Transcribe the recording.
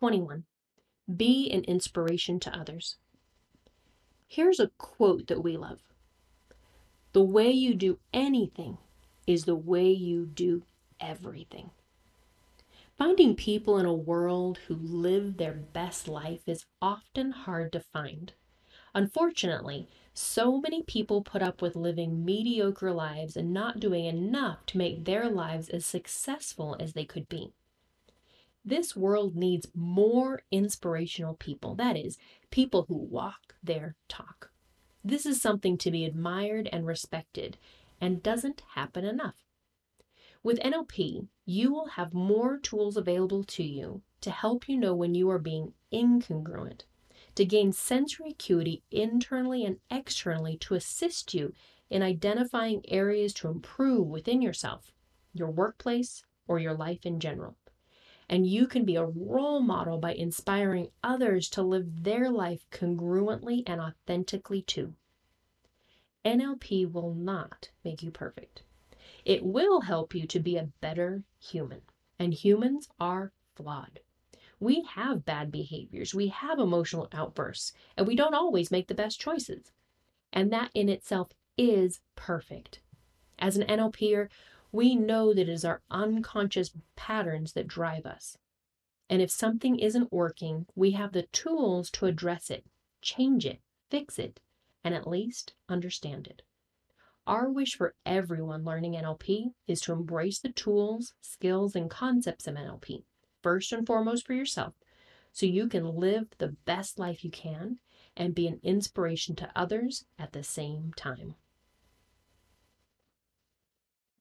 21. Be an inspiration to others. Here's a quote that we love The way you do anything is the way you do everything. Finding people in a world who live their best life is often hard to find. Unfortunately, so many people put up with living mediocre lives and not doing enough to make their lives as successful as they could be. This world needs more inspirational people. That is, people who walk their talk. This is something to be admired and respected and doesn't happen enough. With NLP, you will have more tools available to you to help you know when you are being incongruent, to gain sensory acuity internally and externally to assist you in identifying areas to improve within yourself, your workplace, or your life in general. And you can be a role model by inspiring others to live their life congruently and authentically too. NLP will not make you perfect. It will help you to be a better human. And humans are flawed. We have bad behaviors, we have emotional outbursts, and we don't always make the best choices. And that in itself is perfect. As an NLPer, we know that it is our unconscious patterns that drive us. And if something isn't working, we have the tools to address it, change it, fix it, and at least understand it. Our wish for everyone learning NLP is to embrace the tools, skills, and concepts of NLP, first and foremost for yourself, so you can live the best life you can and be an inspiration to others at the same time.